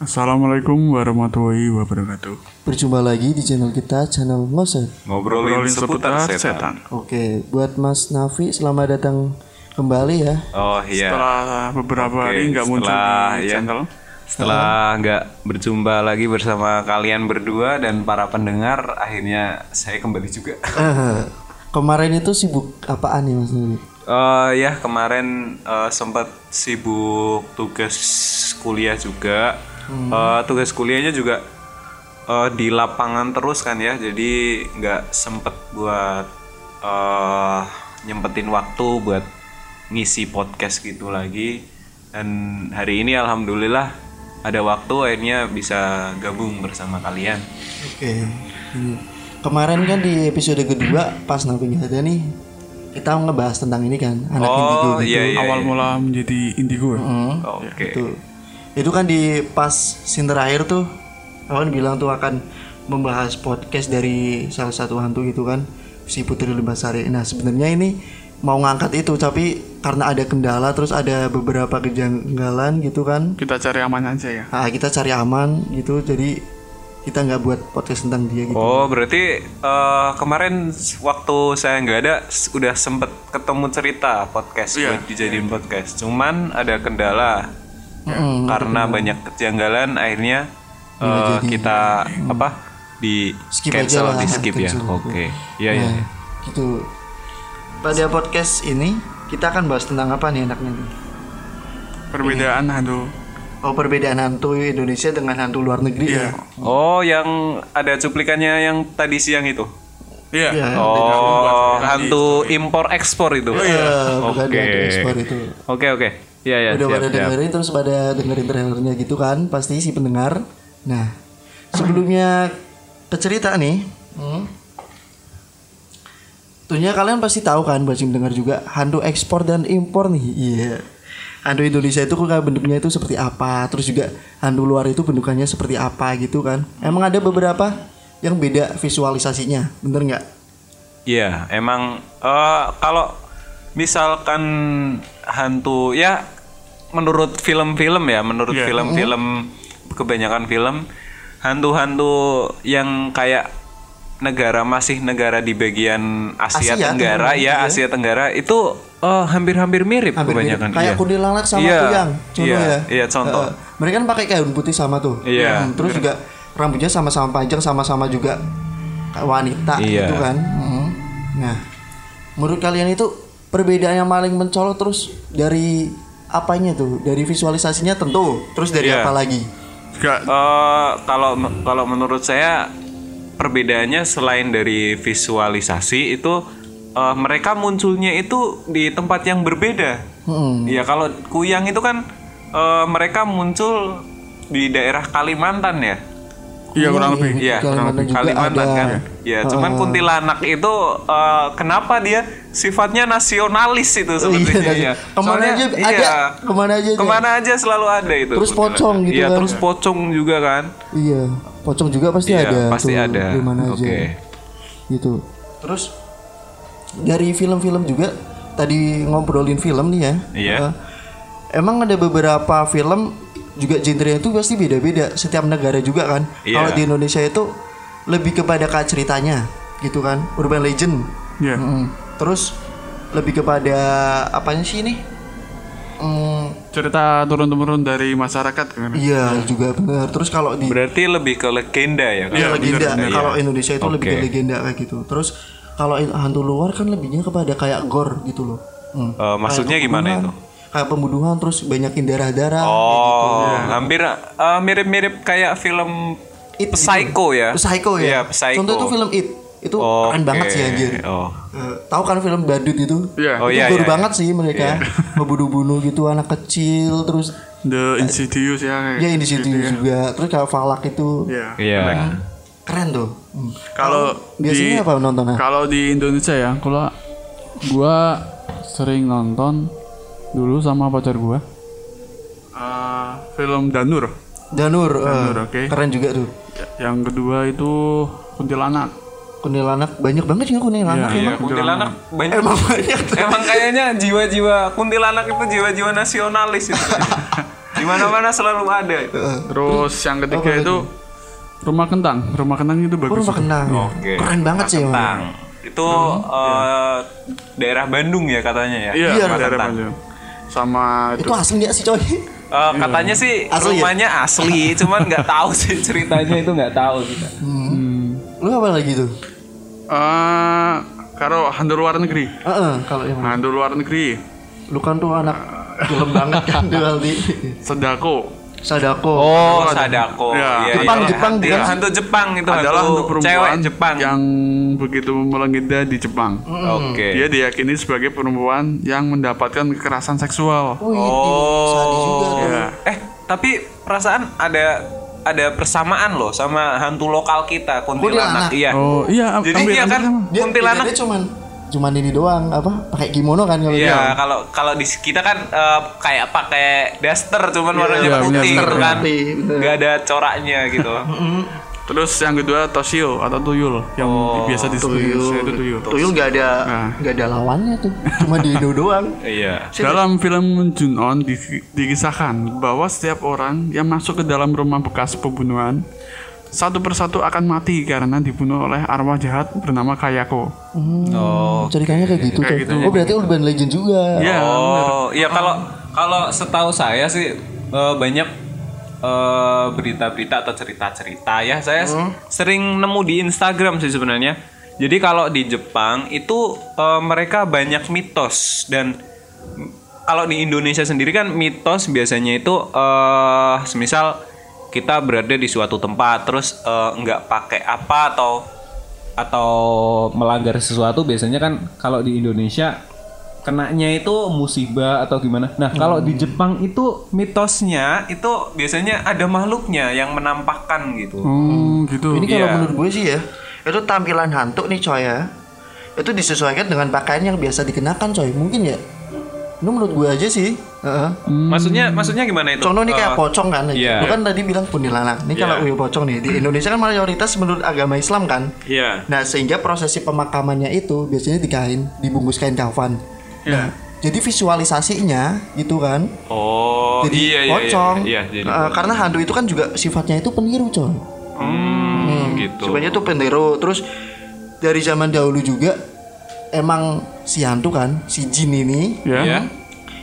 Assalamualaikum warahmatullahi wabarakatuh. Berjumpa lagi di channel kita, channel Ngoset. Ngobrolin, Ngobrolin seputar, seputar setan. setan. Oke, buat Mas Nafi, selamat datang kembali ya. Oh iya. Setelah beberapa Oke, hari nggak muncul di ya. channel. Setelah nggak berjumpa lagi bersama kalian berdua dan para pendengar, akhirnya saya kembali juga. Kemarin itu sibuk apaan nih Mas Nafi? Eh ya kemarin eh, sempat sibuk tugas kuliah juga. Eh, tugas kuliahnya juga eh, di lapangan terus kan ya, jadi nggak sempet buat eh nyempetin waktu buat ngisi podcast gitu lagi. Dan hari ini alhamdulillah ada waktu akhirnya bisa gabung bersama kalian. Oke. ini. Kemarin kan di episode kedua pas nggak ada nih, kita ngebahas tentang ini kan, anak indigo Oh gitu. iya iya. Awal mula menjadi indigo. ya? Hmm, Oke. itu. Itu kan di pas scene terakhir tuh, kawan bilang tuh akan membahas podcast dari salah satu hantu gitu kan, si Putri Limbasari. Nah sebenarnya ini mau ngangkat itu, tapi karena ada kendala, terus ada beberapa kejanggalan gitu kan, Kita cari aman aja ya. nah, kita cari aman gitu, jadi kita nggak buat podcast tentang dia gitu. Oh berarti eh, kemarin waktu saya nggak ada udah sempet ketemu cerita podcast Iya. buat dijadiin podcast. Cuman ada kendala Mm-mm. karena banyak kejanggalan akhirnya eh, kita apa di Skip cancel aja lah, di skip ya. Oke. Iya iya. Nah, gitu. Pada podcast ini kita akan bahas tentang apa nih enaknya nih? Perbedaan hantu. Oh perbedaan hantu Indonesia dengan hantu luar negeri Iya. ya? Oh yang ada cuplikannya yang tadi siang itu. Iya. Iya. Oh hantu impor ekspor itu. Eh, bukan Oke. hantu ekspor itu. Oke oke. Iya iya. Udah siap, pada siap. dengerin terus pada dengerin trailernya gitu kan pasti si pendengar. Nah sebelumnya ke cerita nih. Hmm, Tentunya kalian pasti tahu kan buat si pendengar juga hantu ekspor dan impor nih. Iya. Hantu Indonesia itu kayak bentuknya itu seperti apa, terus juga hantu luar itu bentukannya seperti apa gitu kan. Emang ada beberapa yang beda visualisasinya, bener nggak? Iya, emang eh, kalau misalkan hantu ya menurut film-film ya, menurut Iya. film-film kebanyakan film hantu-hantu yang kayak negara masih negara di bagian Asia, Asia, Tenggara ya, iya. Asia Tenggara itu eh, hampir-hampir mirip Hampir mirip. kebanyakan. Kayak iya. kuntilanak sama Iya, kuyang, contoh iya, ya. Iya, contoh. Eh, mereka kan pakai kain putih sama tuh. Iya. Hmm, terus juga rambutnya sama-sama panjang, sama-sama juga wanita Iya. gitu kan. Hmm. Nah, menurut kalian itu perbedaan yang paling mencolok terus dari apanya tuh? Dari visualisasinya tentu, terus dari Iya. apa lagi? Juga Eh, kalau kalau menurut saya perbedaannya selain dari visualisasi itu eh, mereka munculnya itu di tempat yang berbeda. Hmm. Ya kalau kuyang itu kan eh, mereka muncul di daerah Kalimantan ya. Iya kurang lebih. Iya, kurang Kalimantan lebih juga Kalimantan ada. kan. Ya, cuman kuntilanak itu eh, kenapa dia sifatnya nasionalis itu sepertinya iya, ya. ke mana Soalnya, aja iya, ada, ke mana aja. Ke mana aja selalu ada itu. Terus pocong gitu Iya, kan. terus pocong juga kan. Iya, pocong juga pasti Iya, ada. pasti tuh, ada. Di mana aja. Oke. Gitu. Terus dari film-film juga tadi ngobrolin film nih ya. Iya. Eh, emang ada beberapa film juga genre itu pasti beda-beda setiap negara juga kan. Iya. Kalau di Indonesia itu lebih kepada kak ceritanya gitu kan, urban legend. Iya. Mm-mm. Terus lebih kepada apanya sih ini? Hmm, Cerita turun-temurun dari masyarakat kan. iya juga benar. Terus kalau di Berarti lebih ke legenda ya kan? Iya legenda. bener. Kalau. Indonesia itu lebih ke legenda kayak gitu. Terus kalau hantu luar kan lebihnya kepada kayak gore gitu loh. Hmm. Eh, maksudnya Kayak gimana itu? Pembunuhan. Kayak pembunuhan terus banyakin darah-darah. Oh, hampir eh, mirip-mirip kayak film It gitu. Psycho ya? Psycho ya. Iya, Psycho. Contoh itu film It. Itu Oke. keren banget sih anjir. Oh. Eh, tahu kan film Badut itu? Iya. Oh itu iya, gore iya, iya. banget sih mereka. Ngebunuh-bunuh gitu anak kecil terus The Insidious ya. ya situ gitu ya. juga. Terus kayak Falak itu Iya. Iya. keren tuh. Kalau Biasanya di apa nontonnya? kalau di Indonesia ya, kalau gua sering nonton dulu sama pacar gua. Eh, film Danur. Danur, eh, Danur, oke. keren juga tuh. Yang kedua itu Kuntilanak. Kuntilanak banyak banget ya kuntilanak Iya, emang. Iya, kuntilanak banyak. Emang banyak. Emang kayaknya jiwa-jiwa kuntilanak itu jiwa-jiwa nasionalis itu. Di mana-mana selalu ada. Terus yang ketiga itu rumah kentang. Rumah kentang itu Oh, bagus. rumah kentang. Oke. Keren banget sih emang. Kentang. Itu eh, daerah Bandung ya katanya ya. Iya, Iya, daerah. Bandung. Sama itu. Itu asli nggak sih coy? Eh, katanya sih Asli ya? rumahnya asli, cuman nggak tahu sih ceritanya itu nggak tahu kita. Lu apa lagi tuh? Eh, kalau hantu luar negeri. Heeh, kalau yang Hantu luar negeri. lu kan tuh anak film banget kan Aldi. Sedako. Sadako. Oh, Sadako. Ya. Iya, Jepang, iya. Jepang, Iya, bukan? hantu Jepang itu adalah hantu perempuan cewek Jepang. yang begitu melegenda di Jepang. Oke. Dia diyakini sebagai perempuan yang mendapatkan kekerasan seksual. Oh, oh. sadis juga tuh. Ya. Eh, tapi perasaan ada ada persamaan loh sama hantu lokal kita Kuntilanak. kuntilanak. Iya. Oh iya, Jadi iya hampir kan. Dia kuntilanak cuman cuman ini doang apa pakai kimono kan kalau dia. Iya, kalau kalau di kita kan eh, kayak pakai daster cuman warnanya iya, putih gitu kan. Nggak ada coraknya gitu. Terus yang kedua Toshio atau Tuyul yang biasa disebut Tuyul. itu Tuyul. Tuyul nggak ada Nah. nggak ada lawannya tuh. Cuma di Indo doang. Iya. Dalam film Junon di- dikisahkan bahwa setiap orang yang masuk ke dalam rumah bekas pembunuhan satu persatu akan mati karena dibunuh oleh arwah jahat bernama Kayako. Oh. Ceritanya kayak gitu Kayak gitu. Oh berarti urban legend juga. Iya, benar. Oh, iya kalau kalau setahu saya sih eh, banyak eh, berita-berita atau cerita-cerita ya. Saya s- sering nemu di Instagram sih sebenarnya. Jadi kalau di Jepang itu eh, mereka banyak mitos dan kalau di Indonesia sendiri kan mitos biasanya itu eh semisal kita berada di suatu tempat terus nggak pakai apa atau atau melanggar sesuatu biasanya kan kalau di Indonesia kenanya itu musibah atau gimana. Nah, kalau di Jepang itu mitosnya itu biasanya ada makhluknya yang menampakkan gitu. Hmm, gitu. Ini kalau Iya. menurut gue sih ya, itu tampilan hantu nih coy ya. Itu disesuaikan dengan pakaian yang biasa dikenakan coy. Mungkin ya. Itu menurut gue aja sih. Heeh. Maksudnya maksudnya gimana itu? Contoh nih kayak Eh, pocong kan. iya. Lu kan tadi bilang kuntilanak. Nih kalau Iya. uyuh pocong nih di Indonesia kan mayoritas menurut agama Islam kan. Iya. Nah, sehingga prosesi pemakamannya itu biasanya di kain, dibungkus kain kafan. Nah, jadi visualisasinya gitu kan. Oh, jadi iya iya pocong. iya. iya, jadi Eh, karena hantu itu kan juga sifatnya itu peniru, coy. hmm, gitu. Sebenarnya tuh peniru. Terus dari zaman dahulu juga emang si hantu kan, si jin ini Ya. Iya.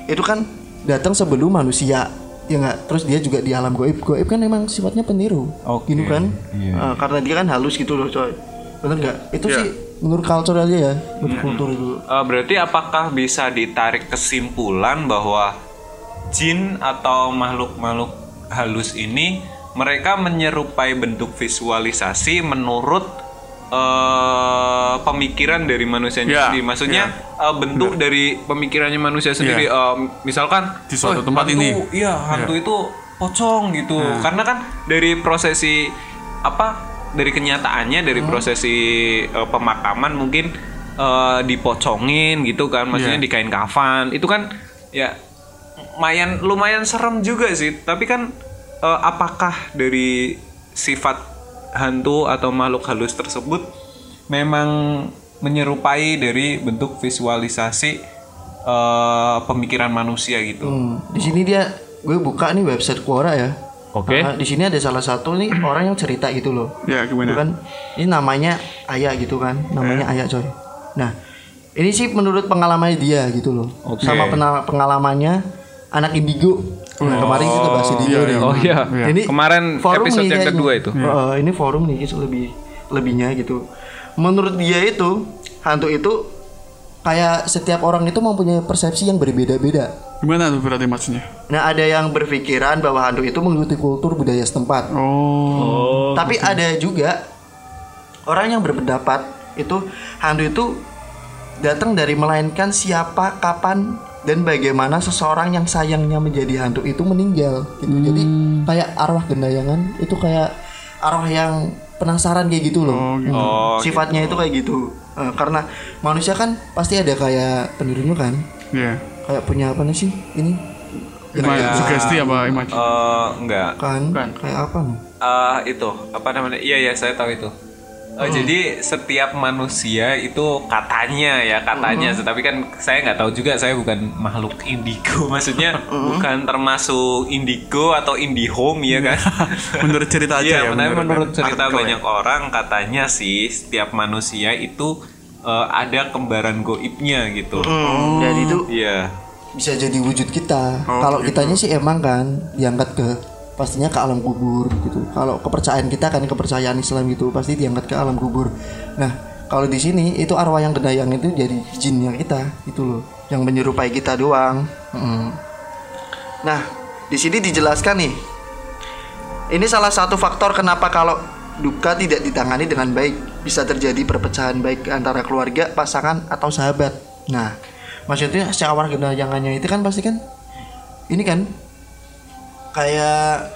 itu kan datang sebelum manusia. Ya enggak, terus dia juga di alam goib. Goib kan emang sifatnya peniru. Oke. Gitu kan? Iya. Eh, karena dia kan halus gitu loh, coy. Bener nggak? Itu Iya. sih menurut culture aja ya, menurut kultur itu. Eh, berarti apakah bisa ditarik kesimpulan bahwa jin atau makhluk-makhluk halus ini mereka menyerupai bentuk visualisasi menurut eh, pemikiran dari manusia Ya, sendiri. Maksudnya eh, bentuk dari pemikirannya manusia sendiri. Eh, misalkan Di suatu "Wah, tempat hantu, ini." Iya, hantu itu pocong gitu. Karena kan dari prosesi apa? Dari kenyataannya dari prosesi eh, pemakaman mungkin eh, dipocongin gitu kan, maksudnya Iya. di kain kafan. Itu kan ya lumayan lumayan serem juga sih. Tapi kan eh, apakah dari sifat hantu atau makhluk halus tersebut memang menyerupai dari bentuk visualisasi eh, pemikiran manusia gitu? Hmm, di sini dia gue buka nih website Quora ya. Oke. Nah, di sini ada salah satu nih orang yang cerita gitu loh. Ya, Itu gimana? kan ini namanya Ayah gitu kan, namanya Eh. Ayah coy. Nah, ini sih menurut pengalamannya dia gitu loh. Oke. Sama pena- pengalamannya anak indigo. Nah, kemarin kita bahas indigo iya, nih. iya. Oh iya, Ini kemarin forum episode nih yang kedua itu. Oh, ini forum nih itu lebih lebihnya gitu. Menurut dia itu hantu itu kayak setiap orang itu mempunyai persepsi yang berbeda-beda. Gimana tuh berarti maksudnya? Nah, ada yang berpikiran bahwa hantu itu mengikuti kultur budaya setempat. Oh. Tapi ada juga orang yang berpendapat itu hantu itu datang dari melainkan siapa, kapan, dan bagaimana seseorang yang sayangnya menjadi hantu itu meninggal. Gitu. Jadi kayak arwah gendayangan itu kayak arwah yang penasaran kayak gitu loh. Oh, gitu. Hmm. Oh, Sifatnya itu kayak gitu. Eh, karena manusia kan pasti ada kayak penirunya kan. Iya. Kayak punya apa nih sih ini? Ima- Sugesti apa imajinasi? Eh, enggak. Kan Bukan. kayak apa nih? Eh, itu apa namanya? Iya ya saya tahu itu. Oh, jadi setiap manusia itu katanya ya katanya, tapi kan saya nggak tahu juga saya bukan makhluk indigo, maksudnya bukan termasuk indigo atau indihome ya kan? menurut cerita aja Iya, ya menurut, menurut cerita artikel ya. banyak orang katanya sih setiap manusia itu eh, ada kembaran goibnya gitu. Hmm, dan itu Iya. bisa jadi wujud kita. Oh, Kalau gitu. kitanya sih emang kan diangkat ke pastinya ke alam kubur gitu. Kalau kepercayaan kita kan kepercayaan Islam gitu pasti diangkat ke alam kubur. Nah, kalau di sini itu arwah yang gedayang itu jadi jinnya kita itu loh, yang menyerupai kita doang. Mm. Nah, di sini dijelaskan nih. Ini salah satu faktor kenapa kalau duka tidak ditangani dengan baik bisa terjadi perpecahan baik antara keluarga, pasangan atau sahabat. Nah, maksudnya seawar gedayangannya itu kan pasti kan ini kan kayak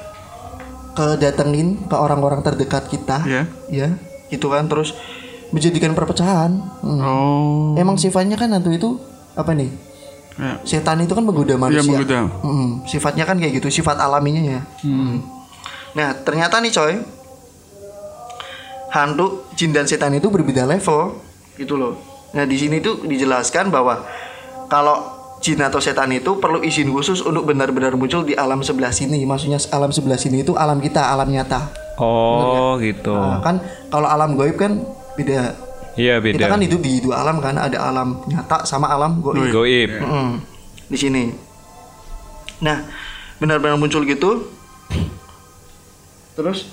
kedatengin ke orang-orang terdekat kita, Iya. ya, gitu kan terus menjadikan perpecahan. Hmm. oh Emang sifatnya kan hantu itu apa nih? ya. Setan itu kan menggoda Iya manusia. menggoda Mm, sifatnya kan kayak gitu, sifat alaminya ya. Nah, ternyata nih coy, hantu, jin dan setan itu berbeda level, gitu loh. Nah, di sini tuh dijelaskan bahwa kalau jin atau setan itu perlu izin khusus untuk benar-benar muncul di alam sebelah sini. Maksudnya alam sebelah sini itu alam kita, alam nyata. Oh, gitu. Nah, kan kalau alam goib kan beda. Iya, Kita beda. kan hidup di dua alam kan, ada alam nyata sama alam goib. Goib. Mm-mm. di sini. Nah, benar-benar muncul gitu. Terus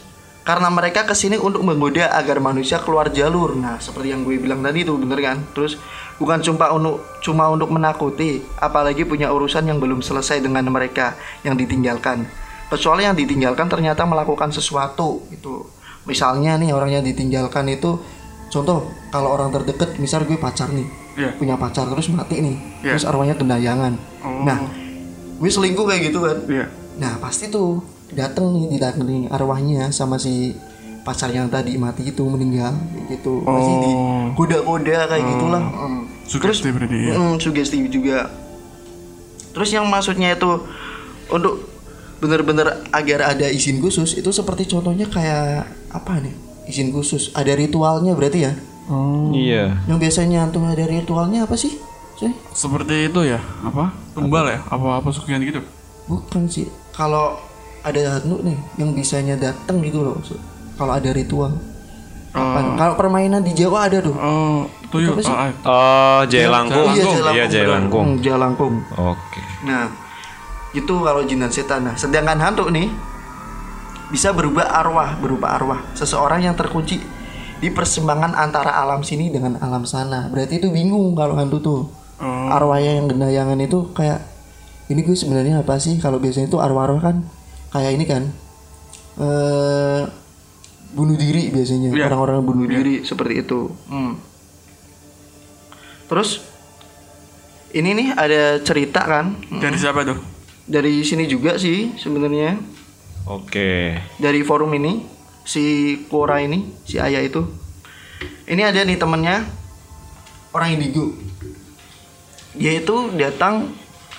karena mereka ke sini untuk menggoda agar manusia keluar jalur. Nah, seperti yang gue bilang tadi itu bener kan? Terus bukan cuma untuk cuma untuk menakuti, apalagi punya urusan yang belum selesai dengan mereka yang ditinggalkan. Kecuali yang ditinggalkan ternyata melakukan sesuatu itu. Misalnya nih orang yang ditinggalkan itu contoh kalau orang terdekat misal gue pacar nih Iya. punya pacar terus mati nih Iya. terus arwahnya gendayangan Oh. nah gue selingkuh kayak gitu kan Iya. nah pasti tuh dateng nih didatangi arwahnya sama si pacar yang tadi mati itu meninggal gitu Oh. di goda-goda kayak gitulah Mm. Sugesti berarti ya. Mm, sugesti juga terus yang maksudnya itu untuk bener-bener agar ada izin khusus itu seperti contohnya kayak apa nih izin khusus ada ritualnya berarti ya Oh. Iya. yang biasanya antum ada ritualnya apa sih Cuy? Seperti itu ya, apa? Tumbal ya? Apa apa sukian gitu? bukan sih kalau ada hantu nih yang bisanya datang gitu loh kalau ada ritual Apa? kalau permainan di Jawa ada tuh Oh, tuyul. Apa sih? Ah, ah. Oh, Jailangkung. iya Iya, Jailangkung. Hmm, Oke. Nah, itu kalau jin dan setan. Nah, sedangkan hantu nih bisa berubah arwah, berupa arwah seseorang yang terkunci di persimpangan antara alam sini dengan alam sana. Berarti itu bingung kalau hantu tuh. Oh. Arwahnya yang gendayangan itu kayak ini gue sebenarnya apa sih? Kalau biasanya itu arwah-arwah kan kayak ini kan eh bunuh diri biasanya Iya. orang-orang bunuh diri seperti itu. Hmm. Terus ini nih ada cerita kan Dari siapa tuh? dari sini juga sih sebenarnya Oke. dari forum ini si Quora ini si ayah itu ini ada nih temennya orang indigo dia itu datang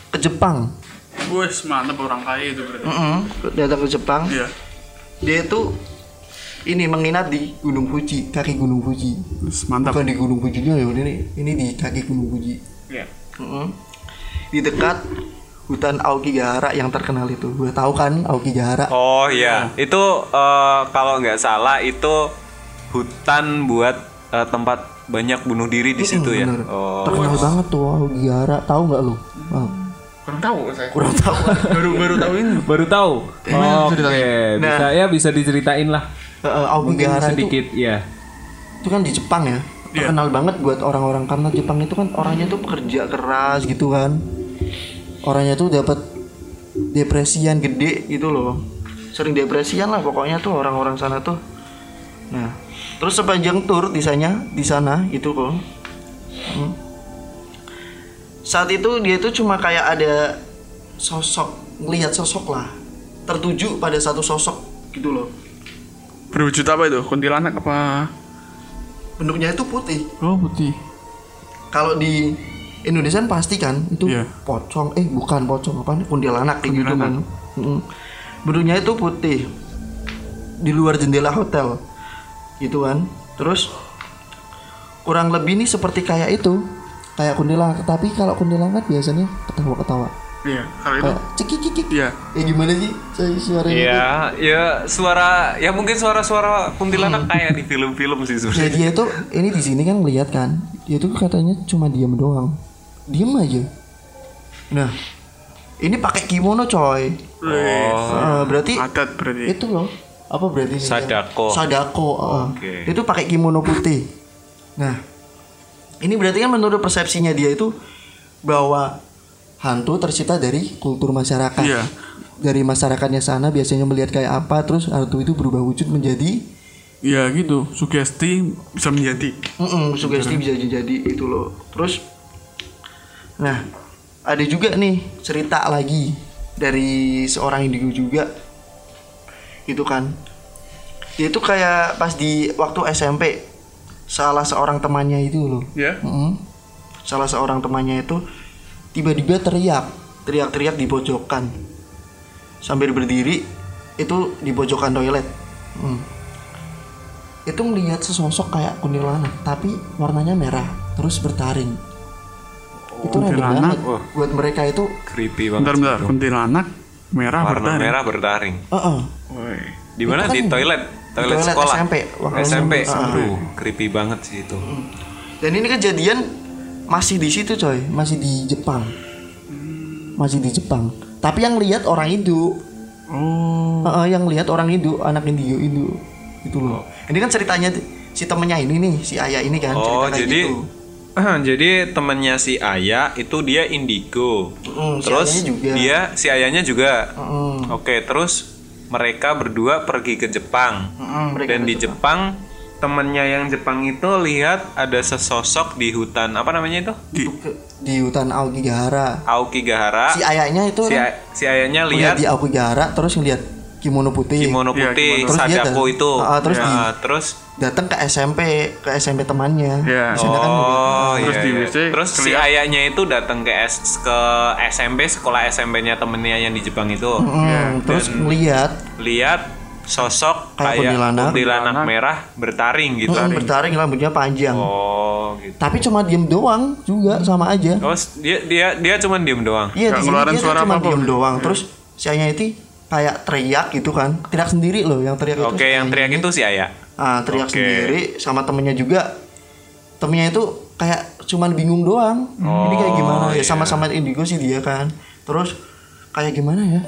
ke Jepang Wes, mantep orang kaya itu berarti. Mm-mm, datang ke Jepang Iya. dia itu ini menginap di Gunung Fuji kaki Gunung Fuji Wes, mantap. bukan di Gunung Fujinya ya ini ini di kaki Gunung Fuji Iya. Mm-mm. di dekat hutan Aokigahara yang terkenal itu gue tahu kan Aokigahara Oh iya, itu eh, kalau nggak salah itu hutan buat eh, tempat banyak bunuh diri di situ ya. bener. Oh. terkenal banget tuh Aokigahara tahu nggak lu Bang? Kurang tahu saya. kurang tahu baru baru tahu ini. Baru tahu. Oke, bisa ya bisa diceritain lah. Eh, eh, Mungkin Aokigahara itu sedikit ya. itu kan di Jepang ya Iya. terkenal banget buat orang-orang karena Jepang itu kan orangnya tuh pekerja keras gitu kan orangnya tuh dapat depresian gede gitu loh sering depresian lah pokoknya tuh orang-orang sana tuh nah terus sepanjang tur di sana di sana itu kok Hmm. Saat itu dia itu cuma kayak ada sosok ngelihat sosok lah. Tertuju pada satu sosok gitu loh. Berwujud apa itu? Kuntilanak apa? bentuknya itu putih. Oh, putih. kalau di Indonesia pasti kan itu Iya. pocong. Eh bukan pocong apa nih kuntilanak kayak gitu kan. Bentuknya itu putih. Di luar jendela hotel. Gitu kan. Terus kurang lebih nih seperti kayak itu kayak kuntilanak tapi kalau kuntilanak biasanya ketawa-ketawa Iya, kalau itu cekik cekik Iya. ya gimana sih suaranya Iya, ya suara ya mungkin suara-suara kuntilanak kayak di film-film sih Ya sebenarnya. dia tuh ini di sini kan lihat kan, dia tuh katanya cuma diam doang, diam aja. Nah, ini pakai kimono coy. Eh, berarti adat berarti. itu loh apa berarti? Sadako. Sadako. eh. Oke. Itu pakai kimono putih. Nah, ini berarti kan menurut persepsinya dia itu bahwa hantu tercipta dari kultur masyarakat. Iya. Dari masyarakatnya sana biasanya melihat kayak apa, terus hantu itu berubah wujud menjadi Ya gitu, sugesti bisa menjadi. Mm sugesti bisa jadi itu loh. Terus, nah ada juga nih cerita lagi dari seorang indigo juga, itu kan. Dia itu kayak pas di waktu SMP, salah seorang temannya itu loh. Ya. Mm-mm. Salah seorang temannya itu tiba-tiba teriak, teriak-teriak di pojokan, sambil berdiri itu di pojokan toilet. Mm itu ngelihat sesosok kayak kuntilanak tapi warnanya merah terus bertaring itu random kuntilanak? banget buat mereka itu Creepy Bentar banget. bentar, kuntilanak merah Warna bertaring. merah bertaring. uh Woi. Di mana Itu di kan toilet? Toilet, toilet sekolah. SMP, waktu SMP. Aduh, creepy banget sih itu. dan ini kejadian masih di situ coy masih di Jepang masih di Jepang tapi yang lihat orang Indo Oh. Uh, yang lihat orang Indo anak Indio Indo itu loh ini kan ceritanya si temennya ini nih si ayah ini kan Oh, jadi gitu. jadi temennya si Ayah itu dia indigo. Mm, si terus ayahnya juga. dia si ayahnya juga. Mm, Oke, terus mereka berdua pergi ke Jepang. mm, mereka Dan di Jepang temennya yang Jepang itu lihat ada sesosok di hutan apa namanya itu? Di, di hutan Aokigahara Aokigahara. si ayahnya itu Si, kan si ayahnya lihat lihat di Aokigahara terus ngeliat kimono putih kimono Iya, putih kimono. Terus dia sadako itu. Ah, terus Ya, di- terus datang ke SMP ke SMP temannya Iya. Di sana kan Oh, Terus iya, di. WC Terus si ayahnya itu datang ke S ke SMP sekolah SMP-nya temennya yang di Jepang itu. Mm, terus ngeliat Lihat sosok Kayak kayak kuntilanak. kuntilanak merah bertaring gitu. mm, bertaring rambutnya panjang Oh, gitu. tapi cuma diem doang juga sama aja Oh, dia dia dia cuman diem doang. iya dia tuh suara cuma diem doang terus si ayahnya itu kayak teriak gitu kan. Teriak sendiri loh yang teriak itu. Oke, si yang teriak itu si Ayah. ah teriak Oke. sendiri sama temennya juga. Temennya itu kayak cuman bingung doang. Ini kayak gimana Oh, ya? iya. sama-sama indigo sih dia kan. Terus kayak gimana ya?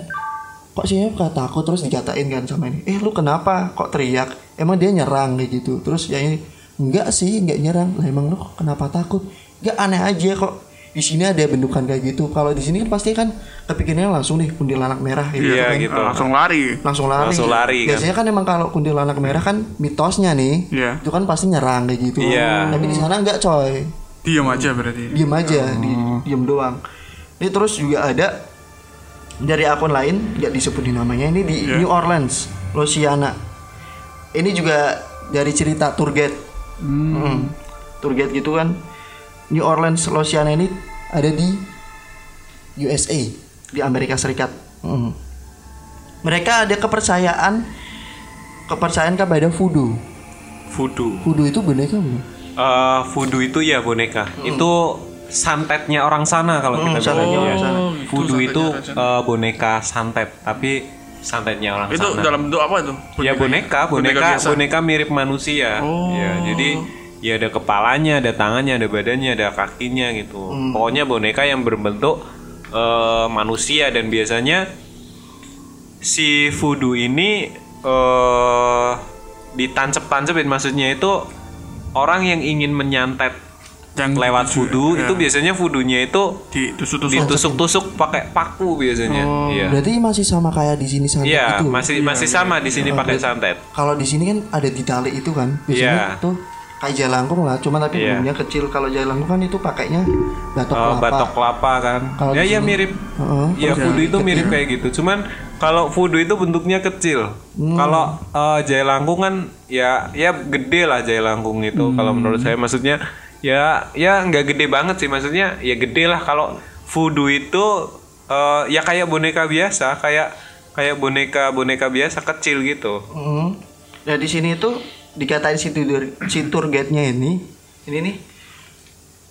Kok sih kata takut? Terus dikatain kan sama ini. Eh lu kenapa kok teriak? Emang dia nyerang? kayak gitu. Terus ya ini enggak sih enggak nyerang. Lah emang lu kenapa takut? Enggak aneh aja kok di sini ada bentukan kayak gitu kalau di sini kan pasti kan kepikirnya langsung nih kuntilanak merah gitu Iya, kan. gitu. Langsung lari. langsung lari. Langsung lari, kan. Biasanya kan emang kalau kuntilanak merah kan mitosnya nih, Iya. itu kan pasti nyerang kayak gitu. Iya. Tapi di sana enggak coy, Diam aja berarti. diem aja, di, diem doang. Ini terus juga ada dari akun lain nggak disebutin namanya ini di Iya. New Orleans, Louisiana. Ini juga dari cerita tour guide. Hmm. Tour guide gitu kan. New Orleans, Louisiana ini ada di USA di Amerika Serikat. Hmm. Mereka ada kepercayaan kepercayaan kepada voodoo. Voodoo. Voodoo itu boneka bukan? Eh, voodoo itu ya boneka. Itu santetnya orang sana kalau kita santetnya bilang. orang ya. sana. Oh, itu Voodoo itu santetnya eh, boneka santet, tapi santetnya orang Itu sana. dalam bentuk apa itu? ya boneka, boneka, biasa. boneka mirip manusia. Oh. Ya, jadi ya ada kepalanya, ada tangannya, ada badannya, ada kakinya gitu. Hmm. Pokoknya boneka yang berbentuk eh, manusia dan biasanya si voodoo ini eh ditancep-tancepin maksudnya itu orang yang ingin menyantet Yang lewat voodoo ya. itu biasanya voodoonya itu ditusuk-tusuk. ditusuk-tusuk pakai paku biasanya. Oh. Iya. Berarti masih sama kayak di sini santet Iya, itu. masih masih sama di sini pakai santet. Kalau di sini kan ada di tali itu kan. Biasanya Iya. tuh kayak jalangkung lah, cuma tapi Iya. bumbunya kecil. Kalau jalangkung kan itu pakainya batok Oh, kelapa. batok kelapa kan. Kalau ya ya mirip. Heeh. Ya voodoo itu mirip kayak gitu. Cuman kalau voodoo itu bentuknya kecil. Hmm. Kalau eh, jaya langkung kan ya ya gede lah jaya langkung itu Hmm. kalau menurut saya maksudnya ya ya nggak gede banget sih maksudnya ya gede lah kalau voodoo itu eh, ya kayak boneka biasa kayak kayak boneka boneka biasa kecil gitu. Mm. Nah di sini tuh dikatain si tour si tour guide-nya ini ini nih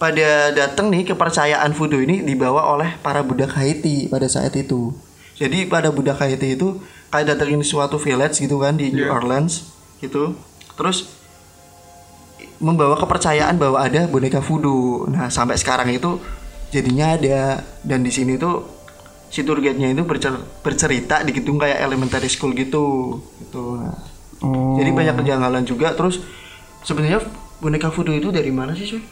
pada datang nih kepercayaan voodoo ini dibawa oleh para budak Haiti pada saat itu. Jadi pada budak Haiti itu kayak datengin suatu village gitu kan di New Orleans gitu. Terus membawa kepercayaan bahwa ada boneka voodoo. Nah, sampai sekarang itu jadinya ada dan di sini tuh si tour guide-nya itu bercer- bercerita di gedung kayak elementary school gitu. Gitu. Nah, Oh. jadi banyak kejanggalan juga terus sebenarnya boneka voodoo itu dari mana sih, cuy?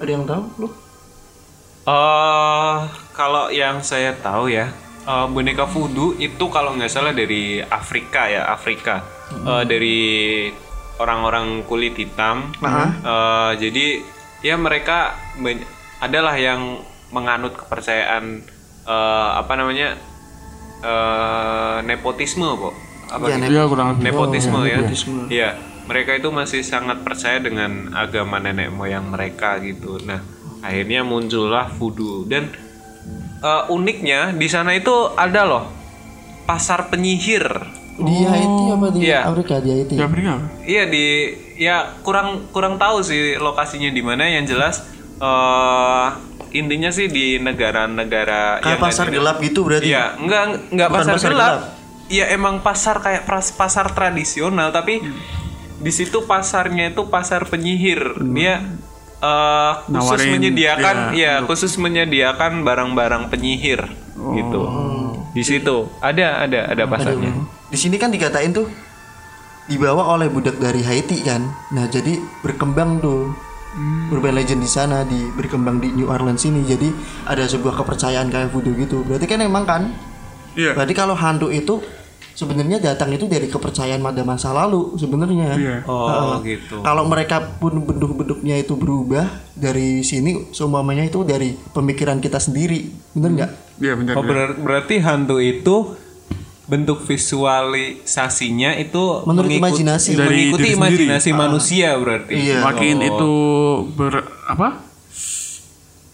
Ada yang tahu lu? Eh, kalau yang saya tahu ya, eh, boneka voodoo itu kalau nggak salah dari Afrika ya, Afrika. Eh, dari orang-orang kulit hitam. Eh, jadi ya mereka adalah yang menganut kepercayaan eh, apa namanya eh, nepotisme kok. Apa Iya, gitu? Iya kurang lebih. nepotisme Oh, ya. nepotisme. Iya, mereka itu masih sangat percaya dengan agama nenek moyang mereka gitu. Nah, akhirnya muncullah voodoo dan eh, uniknya di sana itu ada loh pasar penyihir. Di Haiti apa di Iya. Afrika di Haiti? Beri apa? Iya di ya kurang kurang tahu sih lokasinya di mana yang jelas eh intinya sih di negara-negara yang pasar gelap gitu berarti. Iya, enggak enggak Bukan pasar, pasar gelap. gelap. Iya emang pasar kayak pasar tradisional tapi di situ pasarnya itu pasar penyihir. Dia eh, khusus Nawarin, menyediakan ya, ya khusus menyediakan barang-barang penyihir gitu. Di situ ada ada ada pasarnya. Di sini kan dikatain tuh dibawa oleh budak dari Haiti kan. Nah, jadi berkembang tuh urban legend di sana di berkembang di New Orleans ini. Jadi ada sebuah kepercayaan kayak voodoo gitu. Berarti kan emang kan? Iya. Berarti kalau hantu itu sebenarnya datang itu dari kepercayaan pada masa lalu sebenarnya. Iya. Oh gitu. Kalau mereka pun bentuk-bentuknya itu berubah dari sini semuanya itu dari pemikiran kita sendiri. Bener nggak? Iya benar. Oh ber- berarti hantu itu bentuk visualisasinya itu Menurut mengikut- imajinasi. Dari mengikuti diri imajinasi manusia berarti. Iya. Makin Oh. itu ber apa?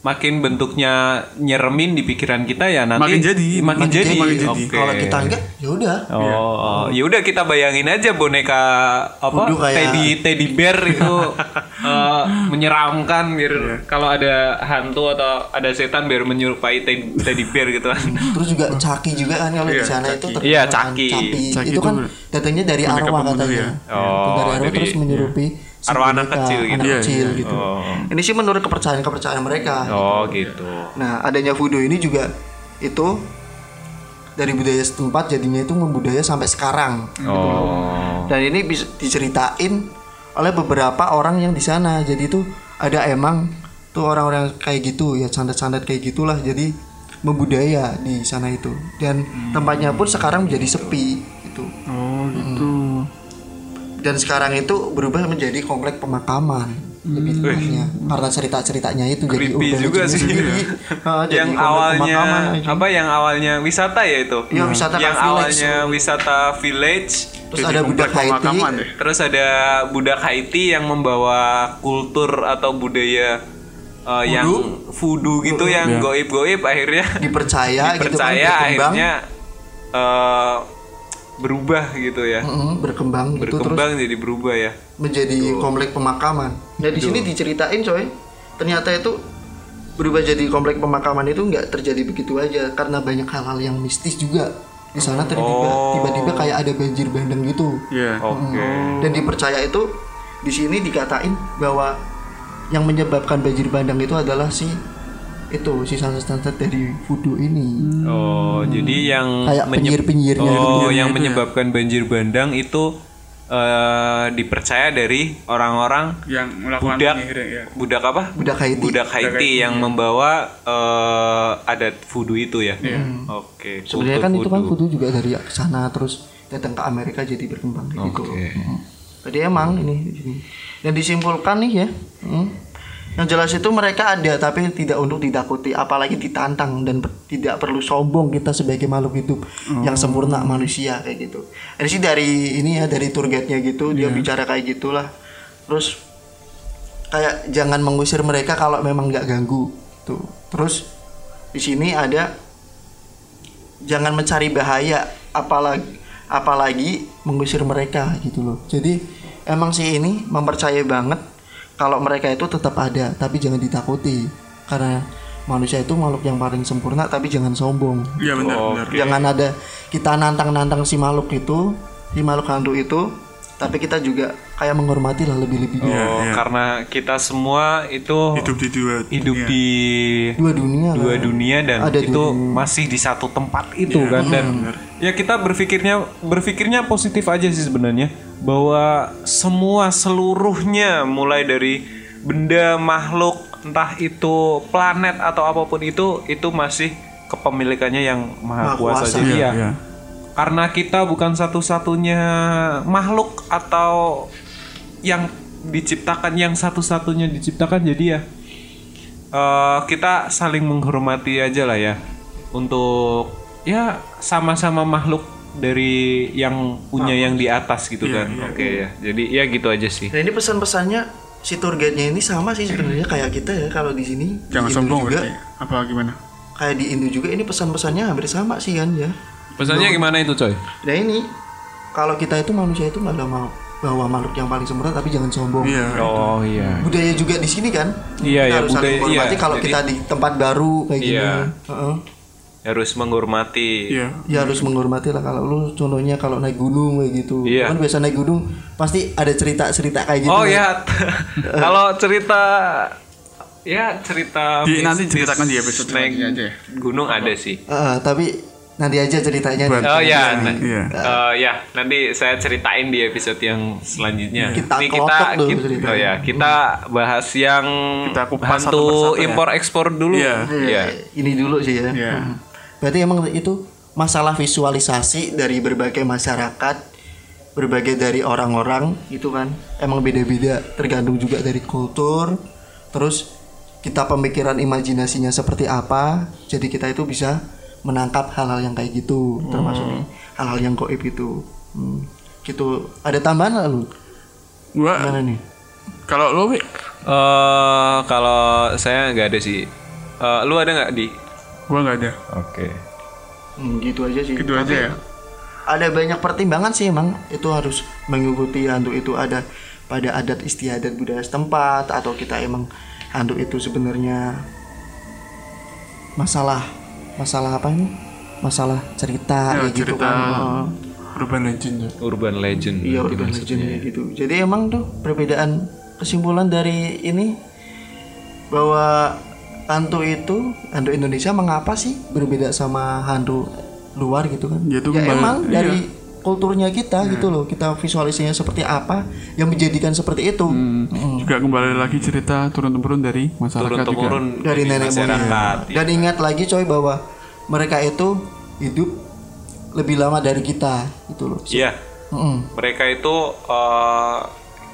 Makin bentuknya nyeremin di pikiran kita ya nanti Makin jadi, makin, makin jadi. jadi, makin jadi. Oke. Kalau kita enggak, ya udah. Oh, oh. ya udah kita bayangin aja boneka apa kayak- teddy teddy bear itu eh, menyeramkan biar kalau ada hantu atau ada setan biar menyerupai teddy, teddy bear gitu kan. Terus juga caki juga kan kalau di Iya, sana caki. itu terkenal Iya, kan. caki. Caki itu itu kan datangnya dari arwah katanya. ya. Oh, dari arwah dari- terus menyerupi si Arwah anak kecil gitu. anak Iya, kecil iya. gitu. Oh. Ini sih menurut kepercayaan-kepercayaan mereka. Oh gitu. Nah, adanya voodoo ini juga itu dari budaya setempat jadinya itu membudaya sampai sekarang. Oh. Dan ini bisa diceritain oleh beberapa orang yang di sana. Jadi itu ada emang tuh orang-orang kayak gitu ya sandat-sandat kayak gitulah. Jadi membudaya di sana itu. Dan tempatnya pun sekarang menjadi sepi gitu. Gitu. Dan sekarang itu berubah menjadi komplek pemakaman lebih tepatnya karena cerita-ceritanya itu jadi Creepy urban juga legend sih. sendiri. Ah, jadi yang awalnya apa yang awalnya wisata ya itu? Iya, wisata yang village. awalnya wisata village Terus Jadi ada budak Haiti. pemakaman ya? Terus ada budak Haiti yang membawa kultur atau budaya uh, yang voodoo gitu yang goib-goib akhirnya dipercaya, gitu kan dipercaya akhirnya uh, berubah gitu ya. Mm, berkembang gitu terus Berkembang jadi berubah ya. menjadi komplek pemakaman. Nah di sini diceritain coy, ternyata itu berubah jadi komplek pemakaman itu nggak terjadi begitu aja karena banyak hal-hal yang mistis juga di sana tiba-tiba Oh. tiba-tiba kayak ada banjir bandang gitu Iya. Oke. dan dipercaya itu di sini dikatain bahwa yang menyebabkan banjir bandang itu adalah si itu si santet-santet dari voodoo ini Oh, jadi yang Kayak penyihir-penyihirnya Oh, yang ya. menyebabkan banjir bandang itu eh, dipercaya dari orang-orang Yang melakukan budak penyihir ya. budak apa? budak Haiti Budak Haiti yang membawa eh, adat voodoo itu ya. Oke. sebenarnya kan kultur itu kan voodoo. voodoo juga dari sana terus datang ke Amerika jadi berkembang kayak gitu Oke. Jadi emang ini di sini. Dan disimpulkan nih ya, hmm, yang jelas itu mereka ada tapi tidak untuk ditakuti, apalagi ditantang dan per- tidak perlu sombong kita sebagai makhluk hidup yang sempurna manusia kayak gitu. Ini sih dari ini ya dari tour guide-nya gitu dia bicara kayak gitulah. Terus kayak jangan mengusir mereka kalau memang nggak ganggu tuh. Terus di sini ada jangan mencari bahaya apalagi apalagi mengusir mereka gitu loh jadi emang sih ini mempercayai banget kalau mereka itu tetap ada tapi jangan ditakuti karena manusia itu makhluk yang paling sempurna tapi jangan sombong Iya benar benar. jangan ada kita nantang-nantang si makhluk itu si makhluk hantu itu tapi kita juga kayak menghormati lah lebih-lebih Iya, Oh, iya. karena kita semua itu Hidup di dua hidup dunia. di dua dunia dua lah. dunia dan Ada itu dunia. masih di satu tempat itu kan dan ya kita berpikirnya berpikirnya positif aja sih sebenarnya bahwa semua seluruhnya mulai dari benda makhluk entah itu planet atau apa pun itu itu masih kepemilikannya yang maha Maha kuasa kuasa. jadi Iya, ya iya. karena kita bukan satu-satunya makhluk atau yang diciptakan yang satu-satunya diciptakan jadi ya eh, kita saling menghormati aja lah ya untuk ya sama-sama makhluk dari yang punya yang di atas gitu kan oke ya jadi ya gitu aja sih Nah ini pesan-pesannya si tour guide-nya ini sama sih sebenarnya kayak kita ya kalau di sini Jangan di sombong juga berarti. Apa gimana? kayak di Indo juga ini pesan-pesannya hampir sama sih kan ya. pesannya gimana itu coy Nah ini kalau kita itu manusia itu nggak ada mau bahwa makhluk yang paling sempurna tapi jangan sombong. Iya. oh iya Budaya juga di sini kan. Iya, Kita iya, budaya- iya. kalau Jadi- kita di tempat baru kayak gini. Iya. Heeh. Harus menghormati Iya. Ya harus menghormati lah kalau lu contohnya kalau naik gunung kayak gitu. Iya. Kan biasa naik gunung pasti ada cerita-cerita kayak gitu. oh ya kalau cerita ya cerita Di- nanti ceritakan di episode naik aja ya. gunung ada sih Heeh, tapi nanti aja ceritanya. Oh ya, nah, Iya. eh, ya nanti saya ceritain di episode yang selanjutnya. Kita Ini kita, kelotok dulu kita- oh ya kita bahas yang Kita kupas hantu persatu ya. impor ekspor dulu. Iya. Iya. Ini dulu sih ya. Iya. Berarti emang itu masalah visualisasi dari berbagai masyarakat, berbagai dari orang-orang itu kan emang beda-beda tergantung juga dari kultur. Terus kita pemikiran imajinasinya seperti apa, jadi kita itu bisa menangkap hal-hal yang kayak gitu, termasuk nih, hal-hal yang goib gitu. Hmm. Gitu. Ada tambahan nggak lu? Gua Gimana nih? kalau lo Wi, Eh, kalau saya nggak ada sih. Eh, lu ada nggak di? Gua nggak ada. Oke. Hmm, gitu aja sih. Gitu Tapi aja ya. Ada banyak pertimbangan sih emang itu harus mengikuti hantu itu ada pada adat istiadat budaya setempat atau kita emang hantu itu sebenarnya masalah masalah apa ini? Masalah cerita Ya, kayak gitu cerita kan. Urban legend ya. Urban legend. Iya urban maksudnya. legend kayak gitu. Jadi emang tuh perbedaan kesimpulan dari ini bahwa hantu itu hantu Indonesia mengapa sih berbeda sama hantu luar gitu kan? Ya, itu ya kembali- emang iya. dari kulturnya kita gitu loh. Kita visualisasinya seperti apa yang menjadikan seperti itu. Hmm. Juga kembali lagi cerita turun temurun dari masyarakat Turun juga. temurun Dari nenek moyang. masyarakat. Dan ingat lagi coy bahwa mereka itu hidup lebih lama dari kita gitu loh. Iya. Mm-mm. Mereka itu eh,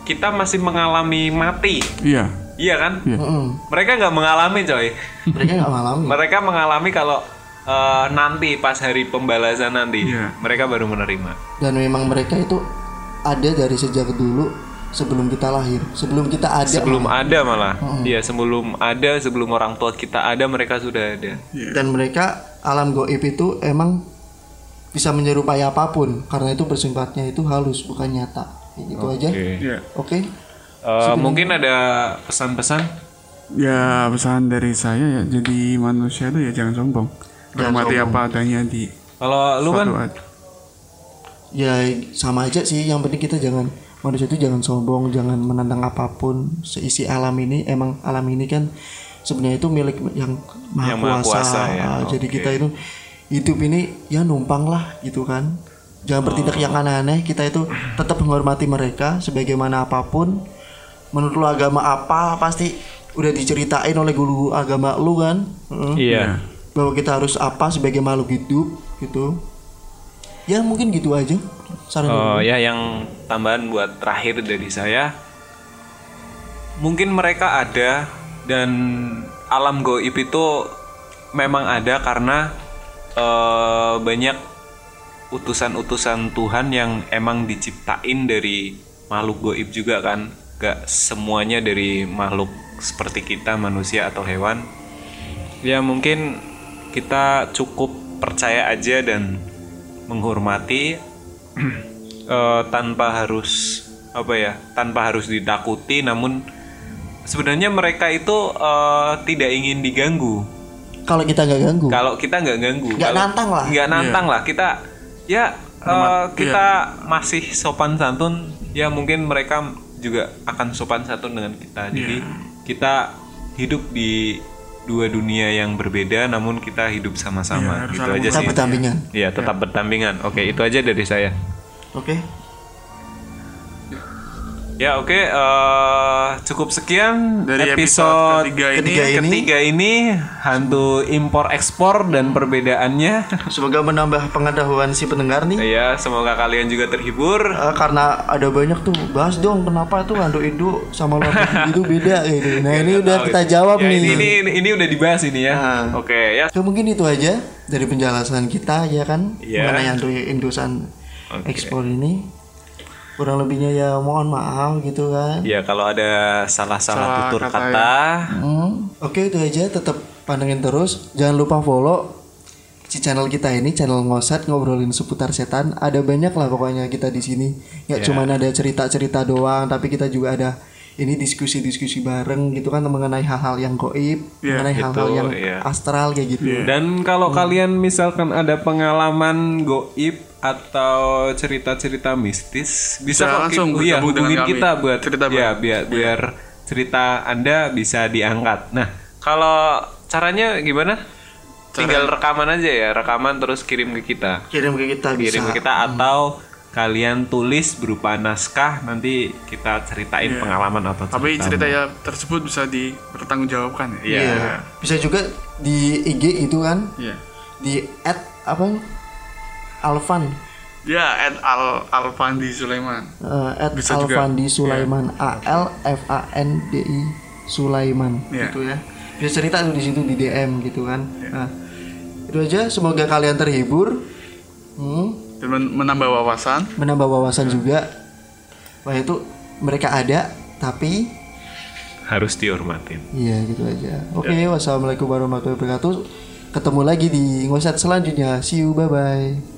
kita masih mengalami mati. Iya. Iya kan? Mm-mm. Mereka nggak mengalami coy. Mereka nggak mengalami. Mereka mengalami kalau eh, nanti pas hari pembalasan nanti Iya. mereka baru menerima. dan memang mereka itu ada dari sejak dulu sebelum kita lahir sebelum kita ada Sebelum malah. ada malah. Iya, sebelum ada, sebelum orang tua kita ada mereka sudah ada. dan mereka alam goib itu emang bisa menyerupai apa pun karena itu bersifatnya itu halus bukan nyata Kayak gitu aja Oke. Iya. Eh, mungkin ada pesan-pesan? Ya pesan dari saya ya jadi manusia itu ya jangan sombong. Hormati apa adanya di kalau lu kan ad- ya sama aja sih yang penting kita jangan manusia itu jangan sombong jangan menantang apa pun. Seisi alam ini emang alam ini kan sebenarnya itu milik yang maha Yang maha kuasa, kuasa, ya. Ah, jadi kita itu hidup ini ya numpang lah gitu kan. Jangan bertindak yang aneh-aneh kita itu tetap menghormati mereka sebagaimana apa pun menurut lu agama apa pasti udah diceritain oleh guru agama lu kan? Heeh. Iya. bahwa kita harus apa sebagai makhluk hidup gitu. Ya mungkin gitu aja saran Oh ya yang tambahan buat terakhir dari saya. Mungkin mereka ada dan alam goib itu memang ada karena eh, banyak utusan-utusan Tuhan yang emang diciptain dari makhluk goib juga kan gak semuanya dari makhluk seperti kita manusia atau hewan. Ya mungkin kita cukup percaya aja dan menghormati eh, tanpa harus apa ya tanpa harus ditakuti. Namun sebenarnya mereka itu eh, tidak ingin diganggu. Kalau kita nggak ganggu. kalau kita nggak ganggu. Nggak nantang lah. nggak nantang lah. Kita ya eh, kita masih sopan santun. Ya mungkin mereka juga akan sopan santun dengan kita. Jadi kita hidup di dua dunia yang berbeda namun kita hidup sama-sama. Iya, harus gitu aja Kita sih. berdampingan. Iya tetap berdampingan. Oke itu aja dari saya. Oke. Ya oke eh, cukup sekian Dari episode, episode ketiga ini. Ketiga ini. ketiga ini hantu impor ekspor dan perbedaannya. Semoga menambah pengetahuan si pendengar nih. ya semoga kalian juga terhibur. Eh, karena ada banyak tuh bahas dong kenapa tuh hantu Indo sama luar negeri itu beda gitu. Nah ini udah kita jawab Ya, nih. ini, ini ini ini udah dibahas ini ya. Nah. Oke ya. Ya, mungkin itu aja dari penjelasan kita ya kan Iya. mengenai hantu Indosan Oke. ekspor ini. Kurang lebihnya ya mohon maaf gitu kan. Ya kalau ada salah-salah Salah tutur kata kata, Hmm, Oke itu aja tetap pantengin terus. Jangan lupa follow si channel kita ini channel ngosat ngobrolin seputar setan. Ada banyak lah pokoknya kita di sini. Nggak Ya. cuma ada cerita-cerita doang, tapi kita juga ada ini diskusi-diskusi bareng gitu kan mengenai hal-hal yang goib, Ya, mengenai hal-hal yang ya. astral kayak gitu. Dan kalau kalian misalkan ada pengalaman goib atau cerita-cerita mistis, bisa, Bisa kok langsung dengan hubungin kami. kita buat Cerita ya biar biar cerita Anda bisa diangkat. Nah, kalau caranya gimana? Tinggal rekaman aja ya, rekaman terus kirim ke kita. Kirim ke kita bisa. Kirim ke kita atau kalian tulis berupa naskah nanti kita ceritain pengalaman atau cerita. Tapi cerita ya tersebut bisa dipertanggungjawabkan ya. Iya. Iya. Bisa juga di IG itu kan, Iya. di at apa? Alvan Ya, at Al Alfandi Sulaiman. Eh, at Bisa juga. Alfandi Sulaiman A L F A N D I Sulaiman Iya. gitu ya bisa cerita tuh di situ di DM gitu kan nah itu aja semoga kalian terhibur hmm, Dan men- menambah wawasan. menambah wawasan juga. Wah itu mereka ada tapi Harus dihormatin. iya gitu aja. Oke wassalamualaikum warahmatullahi wabarakatuh. Ketemu lagi di ngosat selanjutnya. See you bye bye